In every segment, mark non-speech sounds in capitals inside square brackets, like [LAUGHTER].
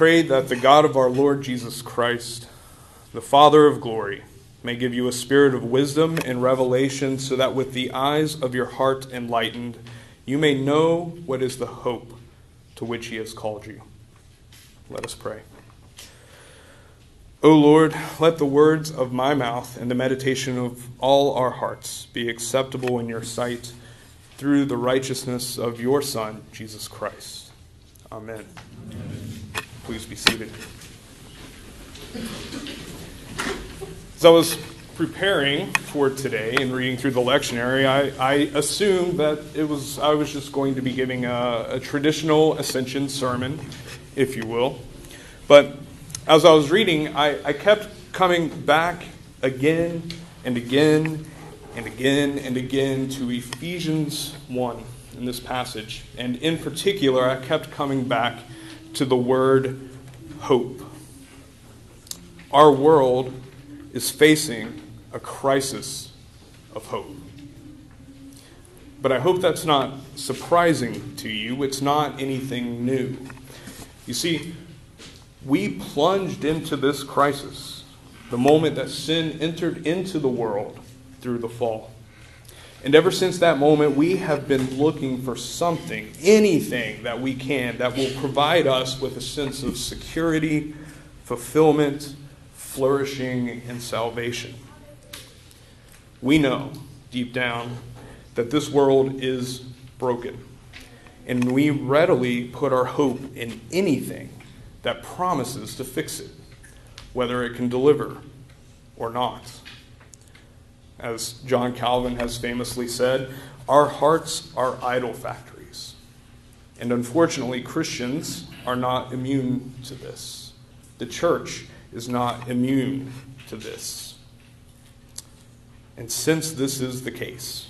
pray that the God of our Lord Jesus Christ, the Father of glory, may give you a spirit of wisdom and revelation, so that with the eyes of your heart enlightened, you may know what is the hope to which he has called you. Let us pray. O Lord, let the words of my mouth and the meditation of all our hearts be acceptable in your sight through the righteousness of your Son, Jesus Christ. Amen. Amen. Please be seated. As I was preparing for today and reading through the lectionary, I, I assumed that it was I was just going to be giving a, a traditional ascension sermon, if you will. But as I was reading, I, I kept coming back again and again and again and again to Ephesians 1 in this passage. And in particular, I kept coming back to the word hope. Our world is facing a crisis of hope. But I hope that's not surprising to you. It's not anything new. You see, we plunged into this crisis the moment that sin entered into the world through the fall. And ever since that moment, we have been looking for something, anything that we can, that will provide us with a sense of security, fulfillment, flourishing, and salvation. We know deep down that this world is broken, and we readily put our hope in anything that promises to fix it, whether it can deliver or not. As John Calvin has famously said, our hearts are idol factories. And unfortunately, Christians are not immune to this. The church is not immune to this. And since this is the case,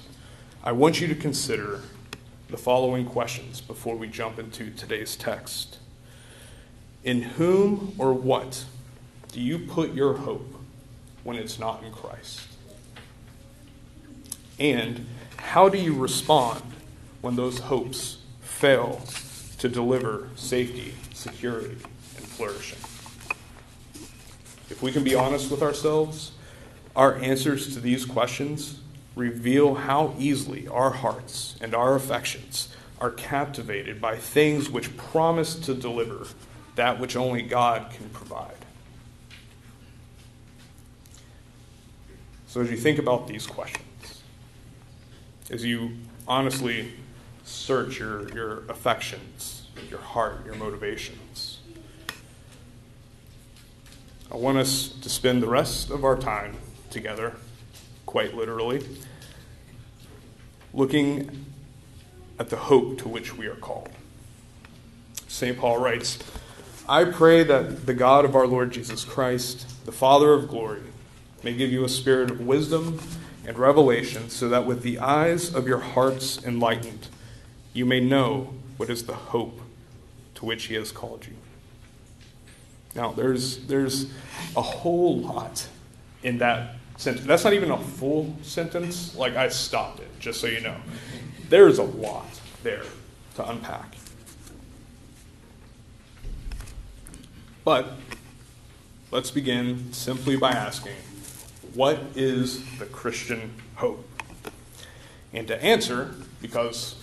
I want you to consider the following questions before we jump into today's text. In whom or what do you put your hope when it's not in Christ? And how do you respond when those hopes fail to deliver safety, security, and flourishing? If we can be honest with ourselves, our answers to these questions reveal how easily our hearts and our affections are captivated by things which promise to deliver that which only God can provide. So, as you think about these questions, as you honestly search your, your affections, your heart, your motivations, I want us to spend the rest of our time together, quite literally, looking at the hope to which we are called. St. Paul writes, I pray that the God of our Lord Jesus Christ, the Father of glory, may give you a spirit of wisdom and revelation, so that with the eyes of your hearts enlightened, you may know what is the hope to which He has called you. Now, there's, there's a whole lot in that sentence. That's not even a full sentence. Like, I stopped it, just so you know. There's a lot there to unpack. But let's begin simply by asking what is the Christian hope? And to answer, because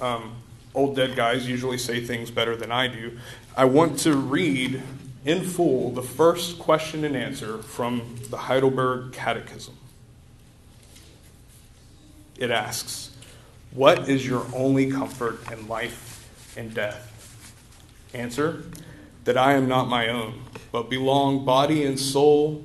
um, old dead guys usually say things better than I do, I want to read in full the first question and answer from the Heidelberg Catechism. It asks, What is your only comfort in life and death? Answer, that I am not my own, but belong body and soul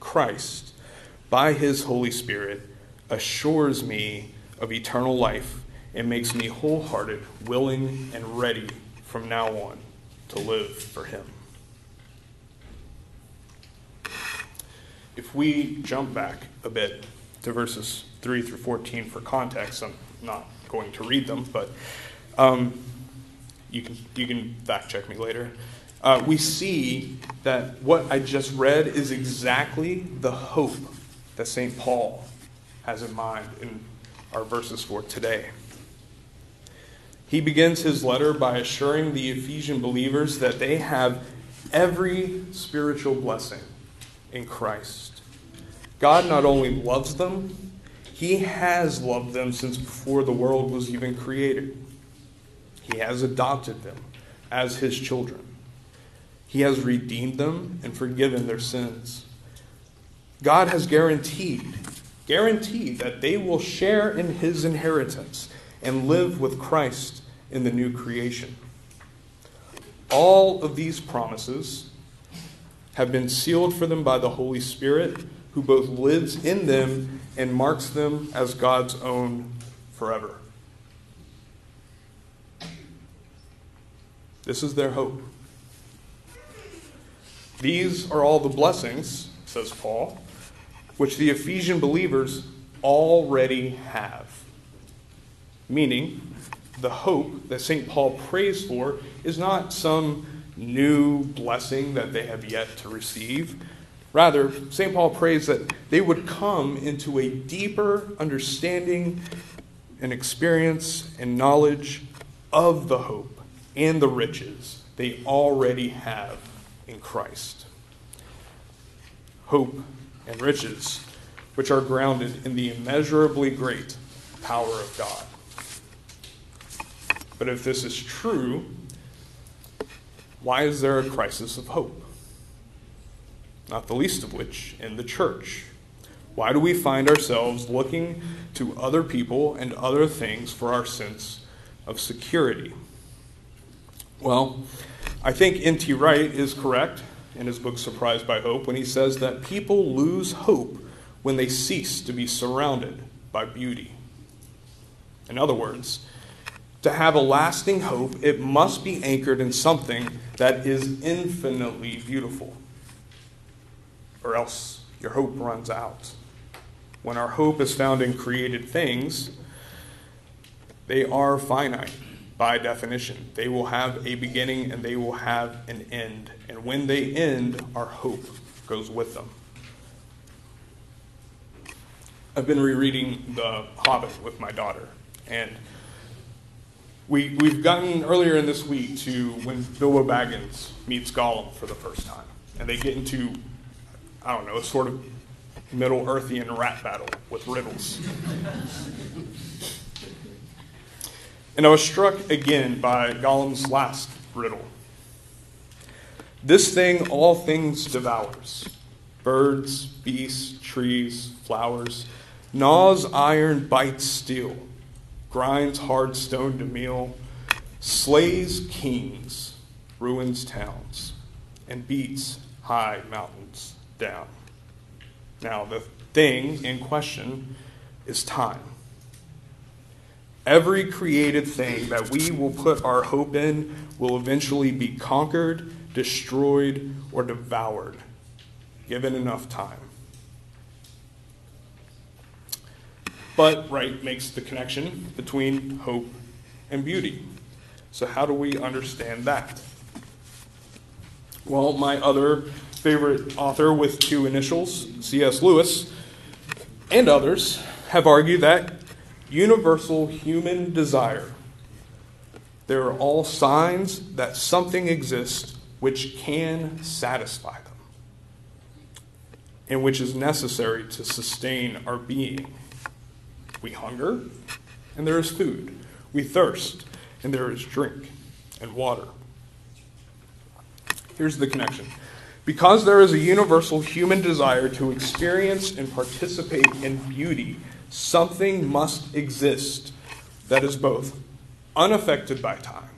Christ, by his Holy Spirit, assures me of eternal life and makes me wholehearted, willing, and ready from now on to live for him. If we jump back a bit to verses 3 through 14 for context, I'm not going to read them, but um, you, can, you can fact check me later. Uh, we see that what I just read is exactly the hope that St. Paul has in mind in our verses for today. He begins his letter by assuring the Ephesian believers that they have every spiritual blessing in Christ. God not only loves them, He has loved them since before the world was even created. He has adopted them as His children. He has redeemed them and forgiven their sins. God has guaranteed, guaranteed that they will share in His inheritance and live with Christ in the new creation. All of these promises have been sealed for them by the Holy Spirit, who both lives in them and marks them as God's own forever. This is their hope. These are all the blessings, says Paul, which the Ephesian believers already have. Meaning, the hope that St. Paul prays for is not some new blessing that they have yet to receive. Rather, St. Paul prays that they would come into a deeper understanding and experience and knowledge of the hope and the riches they already have in Christ. Hope and riches, which are grounded in the immeasurably great power of God. But if this is true, why is there a crisis of hope? Not the least of which in the church. Why do we find ourselves looking to other people and other things for our sense of security? Well, I think N.T. Wright is correct in his book Surprised by Hope when he says that people lose hope when they cease to be surrounded by beauty. In other words, to have a lasting hope, it must be anchored in something that is infinitely beautiful, or else your hope runs out. When our hope is found in created things, they are finite by definition. They will have a beginning and they will have an end. And when they end, our hope goes with them. I've been rereading The Hobbit with my daughter, and we, we've gotten earlier in this week to when Bilbo Baggins meets Gollum for the first time. And they get into, I don't know, a sort of Middle Earthian rat battle with riddles. And I was struck again by Gollum's last riddle. This thing all things devours birds, beasts, trees, flowers, gnaws iron, bites steel grinds hard stone to meal, slays kings, ruins towns, and beats high mountains down. Now, the thing in question is time. Every created thing that we will put our hope in will eventually be conquered, destroyed, or devoured, given enough time. But Wright makes the connection between hope and beauty. So, how do we understand that? Well, my other favorite author with two initials, C.S. Lewis, and others have argued that universal human desire, there are all signs that something exists which can satisfy them and which is necessary to sustain our being. We hunger, and there is food. We thirst, and there is drink and water. Here's the connection. Because there is a universal human desire to experience and participate in beauty, something must exist that is both unaffected by time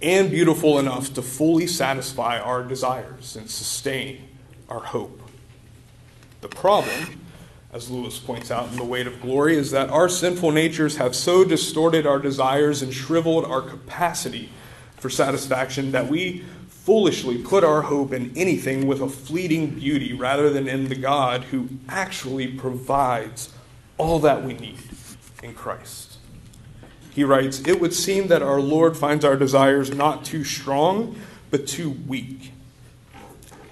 and beautiful enough to fully satisfy our desires and sustain our hope. The problem as Lewis points out in The Weight of Glory, is that our sinful natures have so distorted our desires and shriveled our capacity for satisfaction that we foolishly put our hope in anything with a fleeting beauty rather than in the God who actually provides all that we need in Christ. He writes, It would seem that our Lord finds our desires not too strong, but too weak.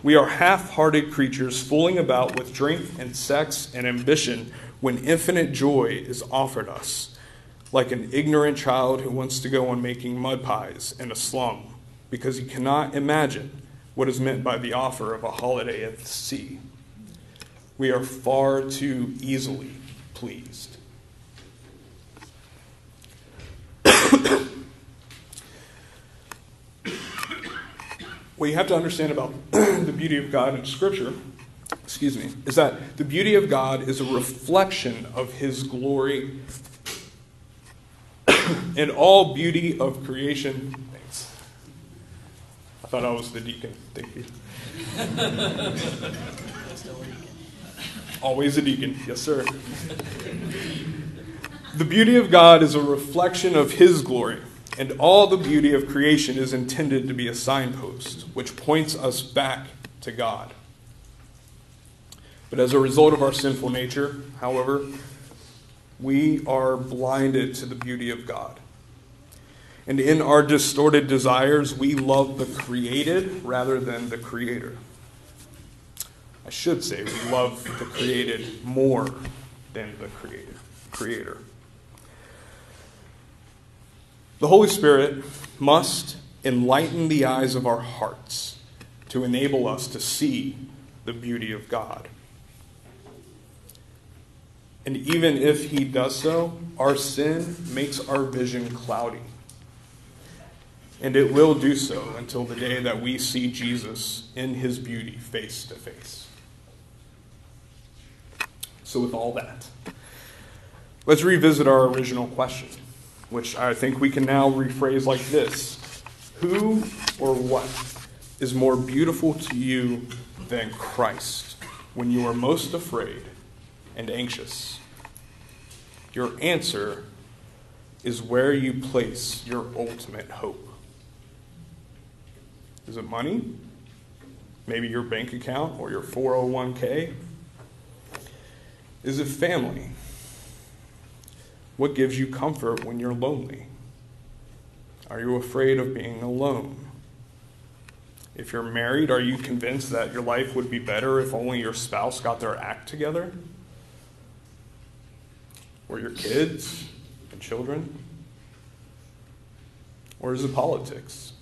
We are half hearted creatures fooling about with drink and sex and ambition when infinite joy is offered us, like an ignorant child who wants to go on making mud pies in a slum because he cannot imagine what is meant by the offer of a holiday at the sea. We are far too easily pleased. [COUGHS] what you have to understand about [COUGHS] the beauty of God in Scripture, excuse me, is that the beauty of God is a reflection of His glory. [COUGHS] and all beauty of creation I thought I was the deacon. Thank you. Always a deacon. Yes, sir. the beauty of God is a reflection of His glory, and all the beauty of creation is intended to be a signpost which points us back to God. But as a result of our sinful nature, however, we are blinded to the beauty of God. And in our distorted desires, we love the created rather than the creator. I should say we love the created more than the creator. creator. The Holy Spirit must enlighten the eyes of our hearts to enable us to see the beauty of God. And even if He does so, our sin makes our vision cloudy and it will do so until the day that we see Jesus in his beauty face to face. So, with all that, let's revisit our original question, which I think we can now rephrase like this Who or what is more beautiful to you than Christ when you are most afraid and anxious? Your answer is where you place your ultimate hope. Is it money? Maybe your bank account or your 401k? Is it family? What gives you comfort when you're lonely? Are you afraid of being alone? If you're married, are you convinced that your life would be better if only your spouse got their act together? Or your kids and children? Or is it politics?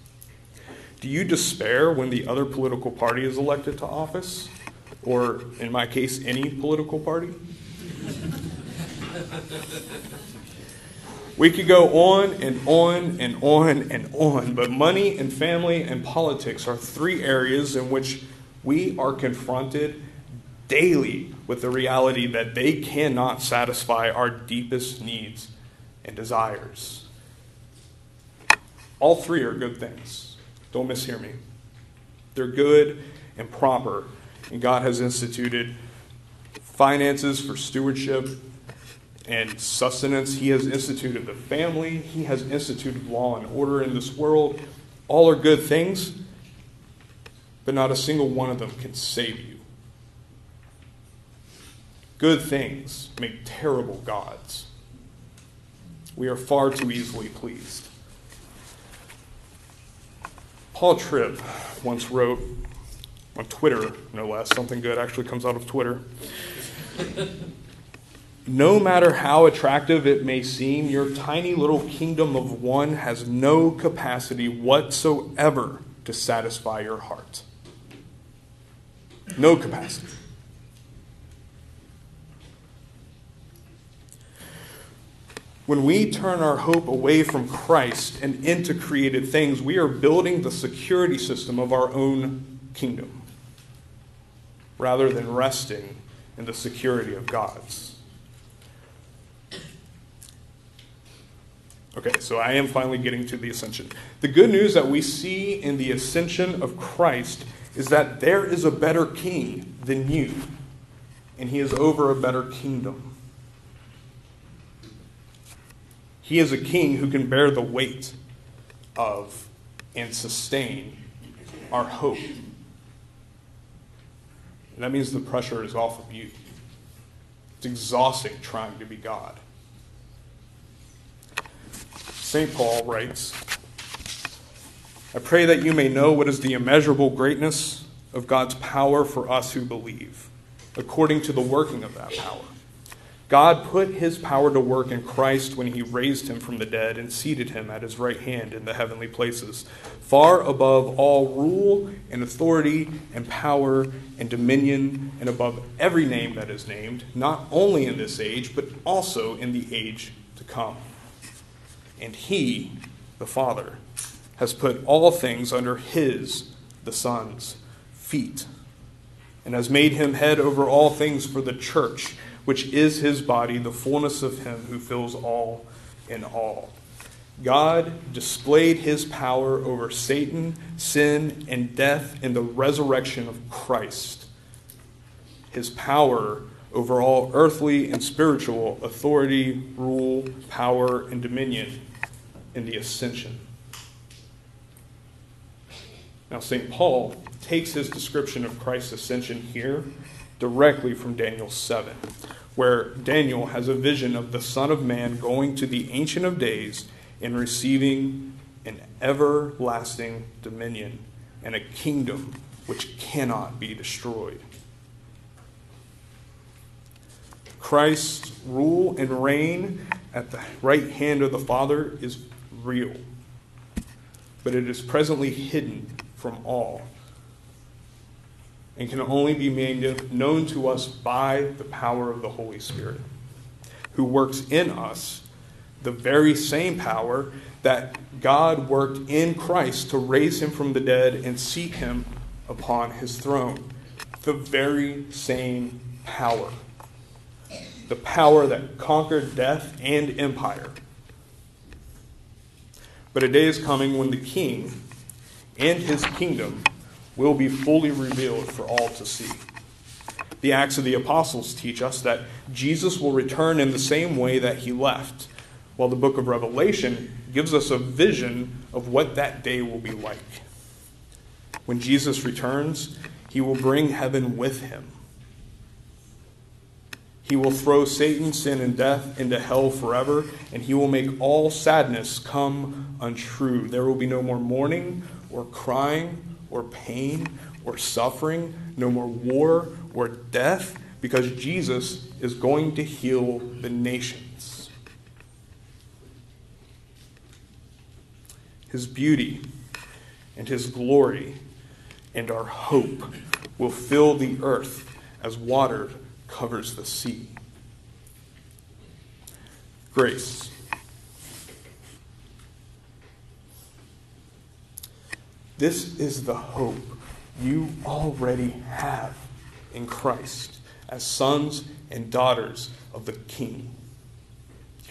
Do you despair when the other political party is elected to office? Or, in my case, any political party? We could go on and on and on and on, but money and family and politics are three areas in which we are confronted daily with the reality that they cannot satisfy our deepest needs and desires. All three are good things. Don't mishear me. They're good and proper, and God has instituted finances for stewardship and sustenance. He has instituted the family, He has instituted law and order in this world. All are good things, but not a single one of them can save you. Good things make terrible gods. We are far too easily pleased. Paul Tripp once wrote on Twitter, no less, something good actually comes out of Twitter. no matter how attractive it may seem, your tiny little kingdom of one has no capacity whatsoever to satisfy your heart. No capacity. When we turn our hope away from Christ and into created things, we are building the security system of our own kingdom rather than resting in the security of God's. Okay, so I am finally getting to the ascension. The good news that we see in the ascension of Christ is that there is a better king than you, and he is over a better kingdom. He is a king who can bear the weight of and sustain our hope. And that means the pressure is off of you. It's exhausting trying to be God. St. Paul writes I pray that you may know what is the immeasurable greatness of God's power for us who believe, according to the working of that power. God put his power to work in Christ when he raised him from the dead and seated him at his right hand in the heavenly places, far above all rule and authority and power and dominion, and above every name that is named, not only in this age, but also in the age to come. And he, the Father, has put all things under his, the Son's, feet, and has made him head over all things for the church which is his body, the fullness of him who fills all in all. God displayed his power over Satan, sin, and death in the resurrection of Christ. His power over all earthly and spiritual authority, rule, power, and dominion in the ascension. Now, St. Paul takes his description of Christ's ascension here directly from Daniel 7, where Daniel has a vision of the Son of Man going to the Ancient of Days and receiving an everlasting dominion and a kingdom which cannot be destroyed. Christ's rule and reign at the right hand of the Father is real, but it is presently hidden from all and can only be made known to us by the power of the Holy Spirit, who works in us the very same power that God worked in Christ to raise him from the dead and seat him upon his throne. The very same power. The power that conquered death and empire. But a day is coming when the king and his kingdom will be fully revealed for all to see. The Acts of the Apostles teach us that Jesus will return in the same way that he left, while the book of Revelation gives us a vision of what that day will be like. When Jesus returns, he will bring heaven with him. He will throw Satan, sin, and death into hell forever, and he will make all sadness come untrue. There will be no more mourning or crying or pain or suffering, no more war or death, because Jesus is going to heal the nations. His beauty and his glory and our hope will fill the earth as water covers the sea. Grace. This is the hope you already have in Christ as sons and daughters of the King.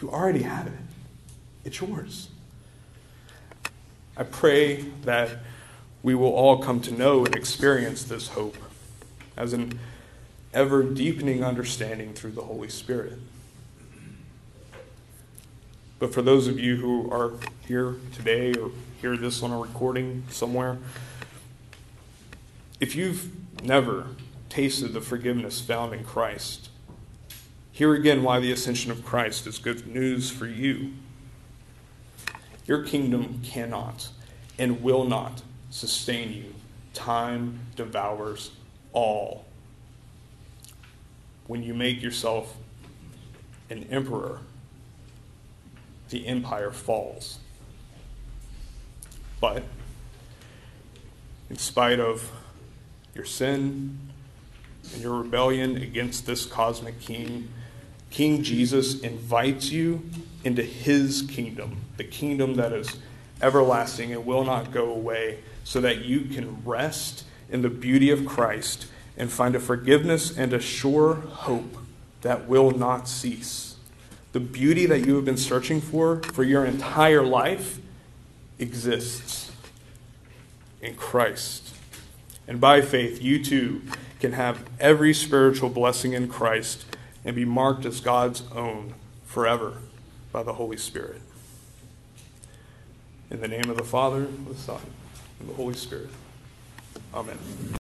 You already have it, it's yours. I pray that we will all come to know and experience this hope as an ever deepening understanding through the Holy Spirit. But for those of you who are here today or hear this on a recording somewhere, if you've never tasted the forgiveness found in Christ, hear again why the ascension of Christ is good news for you. Your kingdom cannot and will not sustain you. Time devours all. When you make yourself an emperor, the empire falls. But in spite of your sin and your rebellion against this cosmic king, King Jesus invites you into his kingdom, the kingdom that is everlasting and will not go away, so that you can rest in the beauty of Christ and find a forgiveness and a sure hope that will not cease. The beauty that you have been searching for for your entire life exists in Christ. And by faith, you too can have every spiritual blessing in Christ and be marked as God's own forever by the Holy Spirit. In the name of the Father, the Son, and the Holy Spirit. Amen.